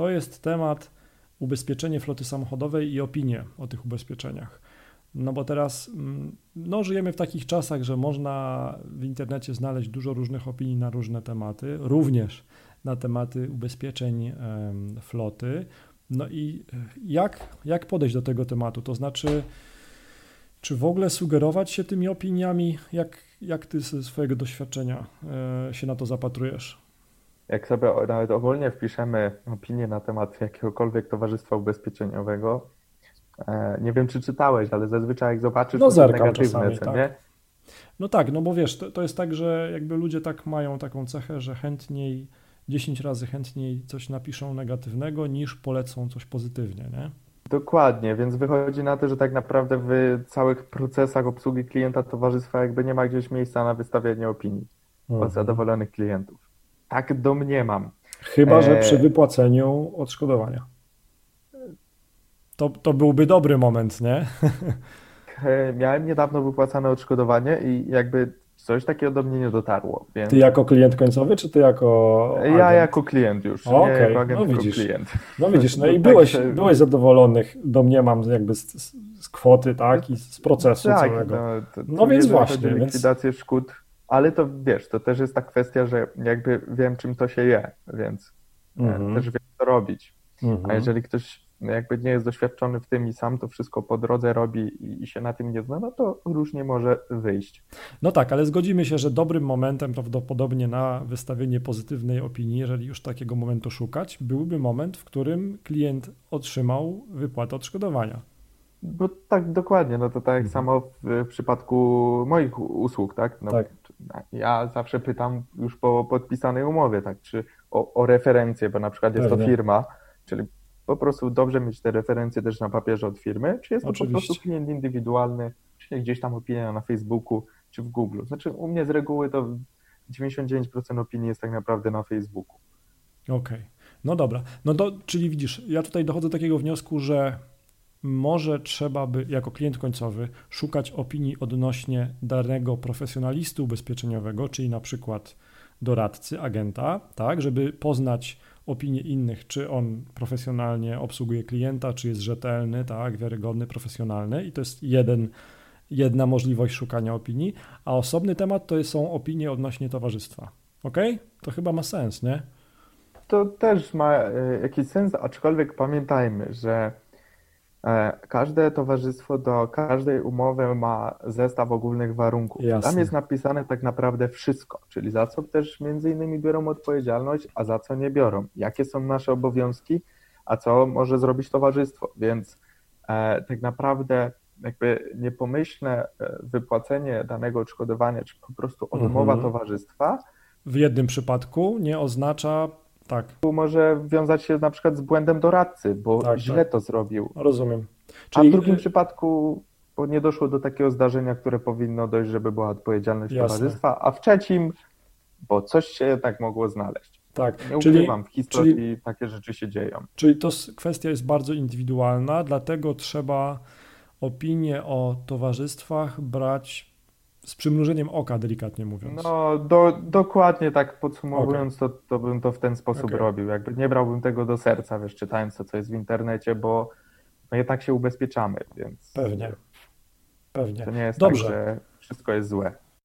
to jest temat ubezpieczenie floty samochodowej i opinie o tych ubezpieczeniach. No bo teraz mm, no, żyjemy w takich czasach, że można w internecie znaleźć dużo różnych opinii na różne tematy, również na tematy ubezpieczeń floty. No i e, jak, jak podejść do tego tematu? To znaczy, czy w ogóle sugerować się tymi opiniami? Jak, jak ty ze swojego doświadczenia e, się na to zapatrujesz? Jak sobie nawet ogólnie wpiszemy opinię na temat jakiegokolwiek towarzystwa ubezpieczeniowego, e, nie wiem czy czytałeś, ale zazwyczaj jak zobaczysz, no, to są negatywne, czasami, co tak. nie? No tak, no bo wiesz, to, to jest tak, że jakby ludzie tak mają taką cechę, że chętniej 10 razy chętniej coś napiszą negatywnego, niż polecą coś pozytywnie, nie? Dokładnie, więc wychodzi na to, że tak naprawdę w całych procesach obsługi klienta towarzystwa jakby nie ma gdzieś miejsca na wystawianie opinii mhm. od zadowolonych klientów. Tak domniemam. Chyba, że przy e, wypłaceniu odszkodowania. To, to byłby dobry moment, nie? E, miałem niedawno wypłacane odszkodowanie i jakby coś takiego do mnie nie dotarło. Więc... Ty jako klient końcowy, czy ty jako. Agent? Ja jako klient już. O, nie jako agent, no widzisz. klient. No widzisz, no i byłeś, byłeś zadowolonych, domniemam, jakby z, z kwoty, tak, i z procesu tak, całego. No, to, no więc właśnie. Więc... likwidację szkód, ale to wiesz, to też jest ta kwestia, że jakby wiem, czym to się je, więc mm też wiem, co robić. -hmm. A jeżeli ktoś no jakby nie jest doświadczony w tym i sam to wszystko po drodze robi i, się na tym nie zna, no to różnie może wyjść. No tak, ale zgodzimy się, że dobrym momentem prawdopodobnie na wystawienie pozytywnej opinii, jeżeli już takiego momentu szukać, byłby moment, w którym klient otrzymał wypłatę odszkodowania. No tak, dokładnie. No to tak mhm. samo w, w, przypadku moich usług, tak? No, tak. Ja zawsze pytam już po podpisanej umowie, tak? Czy o, o referencję, bo na przykład jest Pewnie. to firma, czyli po prostu dobrze mieć te referencje też na papierze od firmy, czy jest to Oczywiście. po prostu klient indywidualny, czy gdzieś tam opinia na Facebooku, czy w Google. Znaczy u mnie z reguły to 99% opinii jest tak naprawdę na Facebooku. Okej, okay. no dobra. No to, czyli widzisz, ja tutaj dochodzę do takiego wniosku, że może trzeba by jako klient końcowy szukać opinii odnośnie danego profesjonalisty ubezpieczeniowego, czyli na przykład doradcy, agenta, tak, żeby poznać opinie innych, czy on profesjonalnie obsługuje klienta, czy jest rzetelny, tak, wiarygodny, profesjonalny i to jest jeden, jedna możliwość szukania opinii, a osobny temat to są opinie odnośnie towarzystwa. Ok? To chyba ma sens, nie? To też ma e, jakiś sens, aczkolwiek pamiętajmy, że każde towarzystwo do każdej umowy ma zestaw ogólnych warunków. Jasne. Tam jest napisane tak naprawdę wszystko, czyli za co też między innymi biorą odpowiedzialność, a za co nie biorą. Jakie są nasze obowiązki, a co może zrobić towarzystwo. Więc e, tak naprawdę jakby niepomyślne e, wypłacenie danego odszkodowania, czy po prostu odmowa mhm. towarzystwa. W jednym przypadku nie oznacza tak. Tu może wiązać się na przykład z błędem doradcy, bo tak, źle tak. to zrobił. Rozumiem. Czyli... A w drugim przypadku bo nie doszło do takiego zdarzenia, które powinno dojść, żeby była odpowiedzialność Jasne. towarzystwa, a w trzecim, bo coś się tak mogło znaleźć. Tak, nie ukrywam, w historii czyli, takie rzeczy się dzieją. Czyli to kwestia jest bardzo indywidualna, dlatego trzeba opinię o towarzystwach brać z przymrużeniem oka, delikatnie mówiąc. No, do, dokładnie tak podsumowując, okay. to, to bym to w ten sposób okay. robił. Jakby nie brałbym tego do serca, wiesz, czytając to, co jest w internecie, bo no jednak się ubezpieczamy, więc... Pewnie, pewnie. To nie jest Dobrze. tak, że wszystko jest złe.